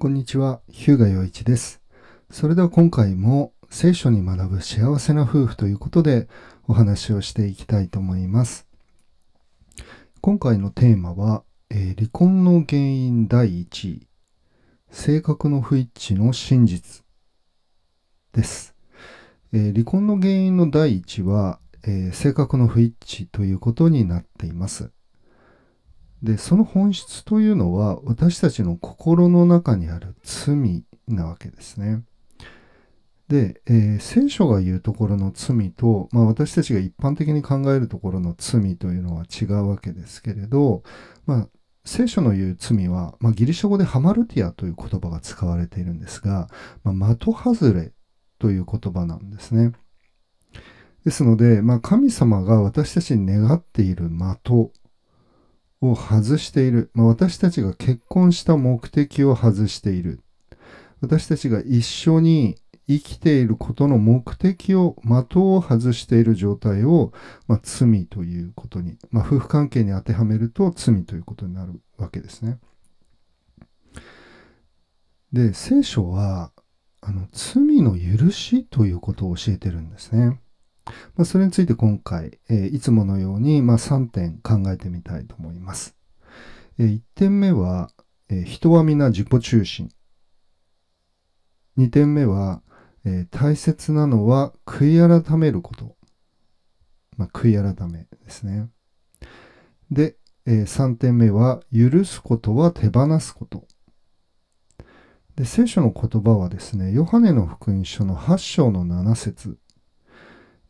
こんにちは、日向洋一です。それでは今回も聖書に学ぶ幸せな夫婦ということでお話をしていきたいと思います。今回のテーマは、えー離婚の原因第1位、性格の不一致の真実です。えー離婚の原因の第一は、えー性格の不一致ということになっています。で、その本質というのは私たちの心の中にある罪なわけですね。で、えー聖書が言うところの罪と、まあ、私たちが一般的に考えるところの罪というのは違うわけですけれど、まあ、聖書の言う罪は、まあ、ギリシャ語でハマルティアという言葉が使われているんですが、まあ、的外れという言葉なんですね。ですので、まあ、神様が私たちに願っている的を外している、まあ、私たちが結婚した目的を外している私たちが一緒に生きていることの目的を的を外している状態を、まあ、罪ということに、まあ、夫婦関係に当てはめると罪ということになるわけですね。で聖書はあの罪の許しということを教えてるんですね。まあ、それについて今回、えーいつものように、まあ、3点考えてみたいと思います。え1点目は、えー人は皆自己中心。2点目は、え大切なのは悔い改めること。まあ、悔い改めですね。で、え3点目は許すことは手放すこと。で聖書の言葉はですね、ヨハネの福音書の8章の7節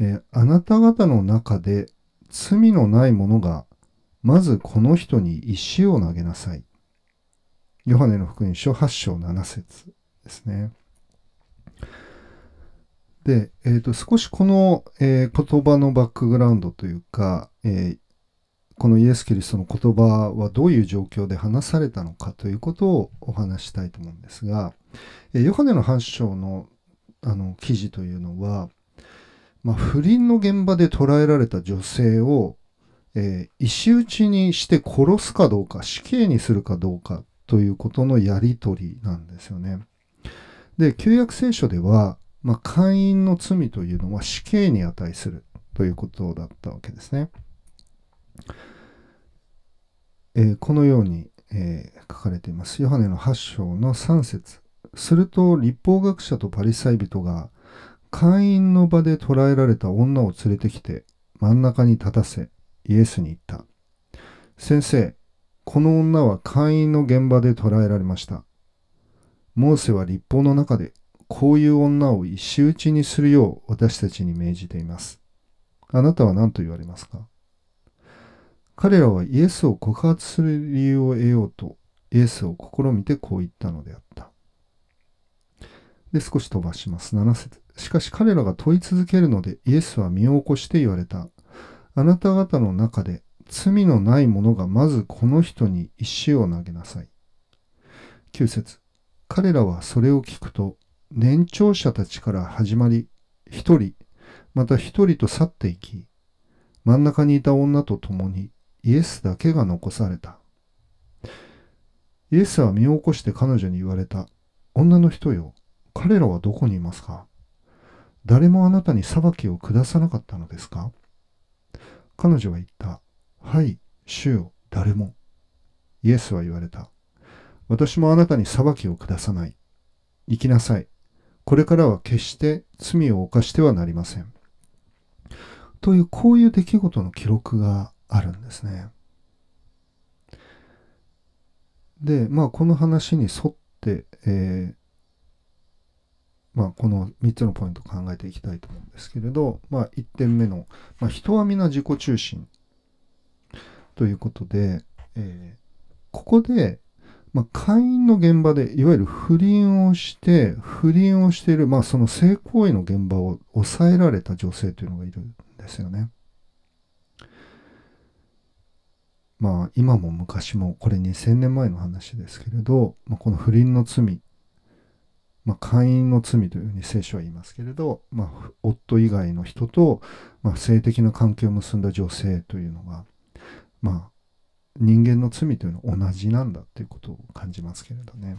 えあなた方の中で罪のない者がまずこの人に石を投げなさい。ヨハネの福音書8章7節ですね。で、えーと少しこの、えー言葉のバックグラウンドというか、えーこのイエス・キリストの言葉はどういう状況で話されたのかということをお話ししたいと思うんですが、えーヨハネの8章のあの記事というのは、まあ、不倫の現場で捕らえられた女性を、えー石打ちにして殺すかどうか死刑にするかどうかということのやり取りなんですよね。で旧約聖書では、まあ、姦淫の罪というのは死刑に値するということだったわけですね。えーこのように、えー書かれています。ヨハネの8章の3節すると立法学者とパリサイ人が会員の場で捕らえられた女を連れてきて真ん中に立たせイエスに言った。先生、この女は会員の現場で捕らえられました。モーセは立法の中でこういう女を石打ちにするよう私たちに命じています。あなたは何と言われますか？彼らはイエスを告発する理由を得ようとイエスを試みてこう言ったのであった。で、少し飛ばします。7節しかし彼らが問い続けるので、イエスは身を起こして言われた。あなた方の中で罪のない者がまずこの人に石を投げなさい。9節彼らはそれを聞くと、年長者たちから始まり、一人、また一人と去っていき、真ん中にいた女と共にイエスだけが残された。イエスは身を起こして彼女に言われた。女の人よ、彼らはどこにいますか？誰もあなたに裁きを下さなかったのですか？彼女は言った。はい、主よ、誰も。イエスは言われた。私もあなたに裁きを下さない。行きなさい。これからは決して罪を犯してはなりません。という、こういう出来事の記録があるんですね。で、まあ、この話に沿って、えーまあ、この3つのポイントを考えていきたいと思うんですけれど、まあ、1点目の、まあ、人は皆自己中心ということで、えーここで、まあ、会員の現場でいわゆる不倫をして不倫をしている、まあ、その性行為の現場を抑えられた女性というのがいるんですよね。まあ今も昔もこれ2000年前の話ですけれど、まあ、この不倫の罪まあ、会員の罪というふうに聖書は言いますけれど、まあ、夫以外の人と、まあ、性的な関係を結んだ女性というのが、まあ、人間の罪というのは同じなんだということを感じますけれどね。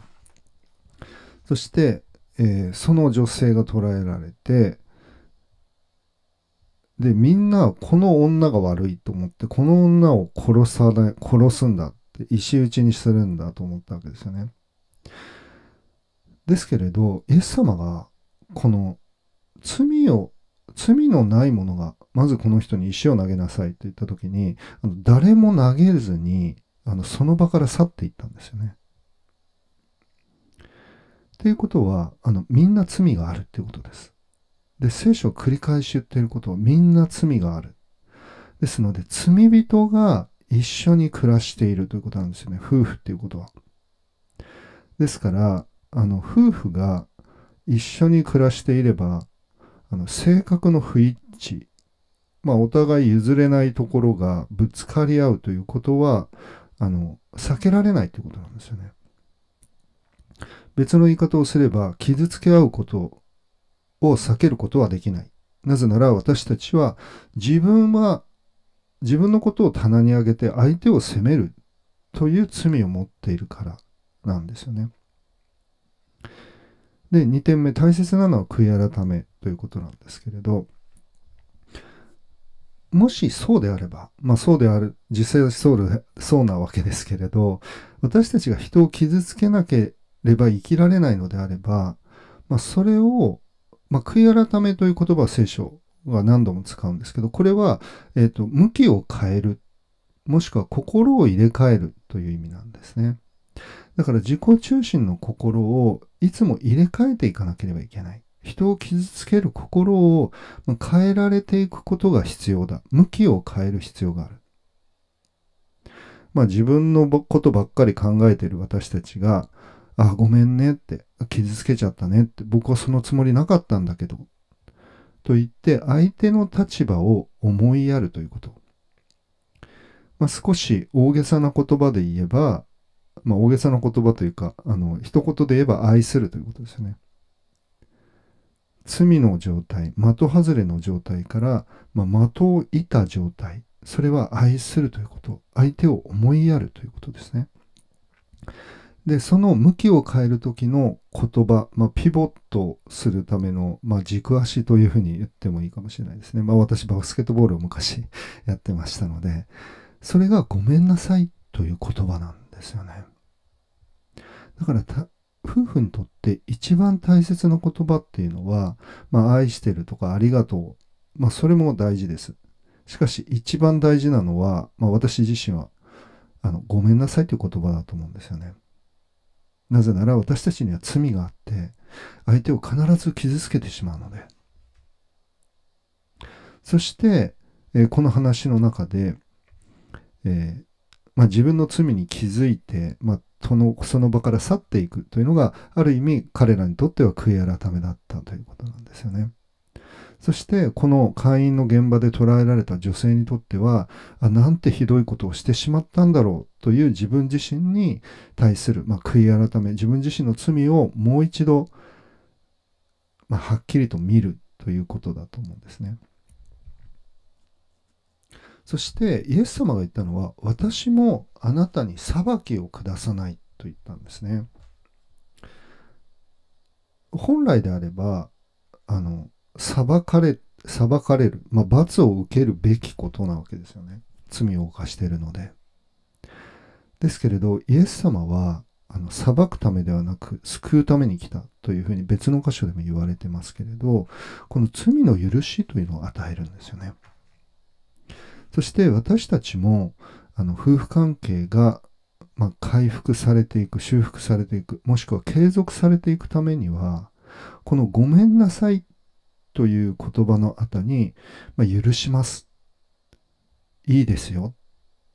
そして、えーその女性が捕らえられてでみんなこの女が悪いと思ってこの女を殺さない殺すんだって石打ちにするんだと思ったわけですよね。ですけれどイエス様がこの罪を罪のないものがまずこの人に石を投げなさいと言った時にあの誰も投げずにあのその場から去っていったんですよね。っていうことはあのみんな罪があるっていうことです。で聖書を繰り返し言っていることはみんな罪がある。ですので罪人が一緒に暮らしているということなんですよね夫婦っていうことは。ですからあの夫婦が一緒に暮らしていればあの性格の不一致まあお互い譲れないところがぶつかり合うということはあの避けられないということなんですよね。別の言い方をすれば傷つけ合うことを避けることはできない。なぜなら私たちは自分は自分のことを棚に上げて相手を責めるという罪を持っているからなんですよね。で2点目大切なのは悔い改めということなんですけれどもしそうであればまあそうである実際そうそうなわけですけれど私たちが人を傷つけなければ生きられないのであれば、まあ、それを、まあ、悔い改めという言葉は聖書は何度も使うんですけどこれは、えーと向きを変えるもしくは心を入れ替えるという意味なんですね。だから自己中心の心をいつも入れ替えていかなければいけない。人を傷つける心を変えられていくことが必要だ。向きを変える必要がある。まあ自分のことばっかり考えている私たちが、あ、ごめんねって、傷つけちゃったねって、僕はそのつもりなかったんだけど、と言って相手の立場を思いやるということ。まあ、少し大げさな言葉で言えば、まあ、大げさな言葉というか、あの、一言で言えば愛するということですよね。罪の状態、的外れの状態から、まあ、的を射た状態、それは愛するということ、相手を思いやるということですね。で、その向きを変える時の言葉、まあ、ピボットするための、まあ、軸足というふうに言ってもいいかもしれないですね。まあ、私、バスケットボールを昔 やってましたので、それがごめんなさいという言葉なんですよね。だから、夫婦にとって一番大切な言葉っていうのは、まあ、愛してるとかありがとう。まあ、それも大事です。しかし、一番大事なのは、まあ、私自身は、あの、ごめんなさいという言葉だと思うんですよね。なぜなら私たちには罪があって、相手を必ず傷つけてしまうので。そして、えーこの話の中で、えーまあ、自分の罪に気づいて、まあ、そのその場から去っていくというのがある意味彼らにとっては悔い改めだったということなんですよね。そしてこの会員の現場で捕らえられた女性にとってはあなんてひどいことをしてしまったんだろうという自分自身に対する、まあ、悔い改め自分自身の罪をもう一度、まあ、はっきりと見るということだと思うんですね。そしてイエス様が言ったのは私もあなたに裁きを下さないと言ったんですね。本来であればあの裁かれ裁かれる、まあ、罰を受けるべきことなわけですよね罪を犯しているので。ですけれどイエス様はあの裁くためではなく救うために来たというふうに別の箇所でも言われてますけれどこの罪の許しというのを与えるんですよね。そして私たちもあの夫婦関係が、まあ、回復されていく修復されていくもしくは継続されていくためにはこの「ごめんなさい」という言葉の後に「まあ、許します」「いいですよ」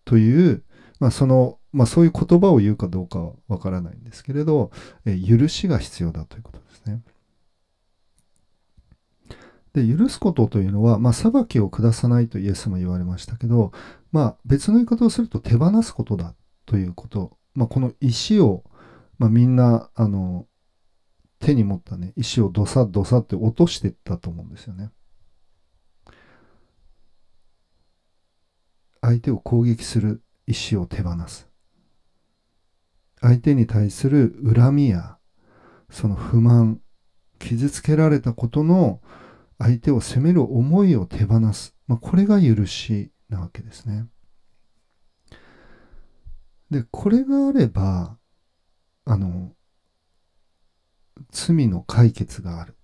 という、まあ、その、まあ、そういう言葉を言うかどうかはわからないんですけれど、え許しが必要だということですね。で許すことというのは、まあ、裁きを下さないとイエスも言われましたけど、まあ、別の言い方をすると手放すことだということ、まあ、この石を、まあ、みんなあの手に持ったね石をどさどさって落としていったと思うんですよね。相手を攻撃する石を手放す。相手に対する恨みやその不満傷つけられたことの相手を責める思いを手放す、まあ、これが許しなわけですね。でこれがあればあの罪の解決がある。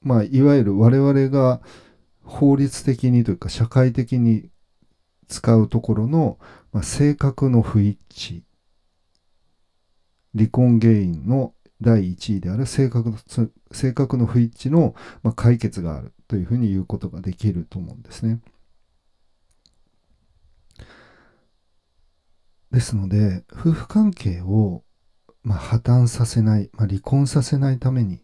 まあいわゆる我々が法律的にというか社会的に使うところの、まあ、性格の不一致離婚原因の第1位である性格の性格の不一致の、まあ、解決があるというふうに言うことができると思うんですね。ですので夫婦関係を、まあ、破綻させない、まあ、離婚させないために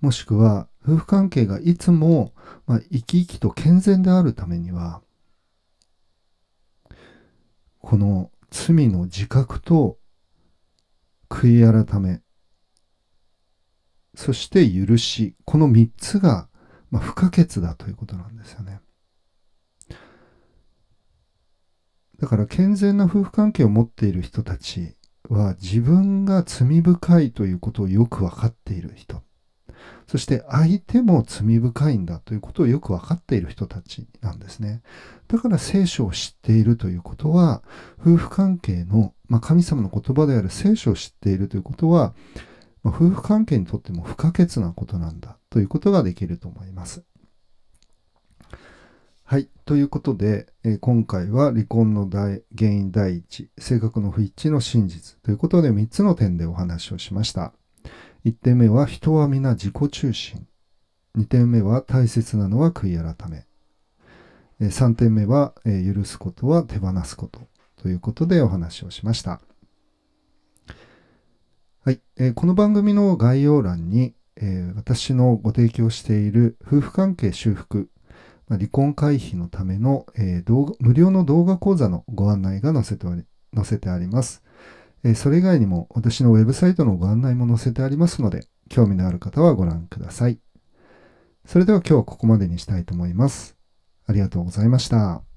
もしくは夫婦関係がいつも、まあ、生き生きと健全であるためにはこの罪の自覚と悔い改めそして許しこの3つが、不可欠だということなんですよねだから健全な夫婦関係を持っている人たちは自分が罪深いということをよく分かっている人そして相手も罪深いんだということをよく分かっている人たちなんですね。だから聖書を知っているということは、夫婦関係の、まあ、神様の言葉である聖書を知っているということは、まあ、夫婦関係にとっても不可欠なことなんだということができると思います。はい。ということで、えー、今回は離婚の原因第一、性格の不一致の真実ということで3つの点でお話をしました。1点目は人は皆自己中心。2点目は大切なのは悔い改め。3点目は許すことは手放すことということでお話をしました。はい。この番組の概要欄に私のご提供している夫婦関係修復、まあ離婚回避のための無料の動画講座のご案内が載せて載せてあります。えそれ以外にも私のウェブサイトのご案内も載せてありますので、興味のある方はご覧ください。それでは今日はここまでにしたいと思います。ありがとうございました。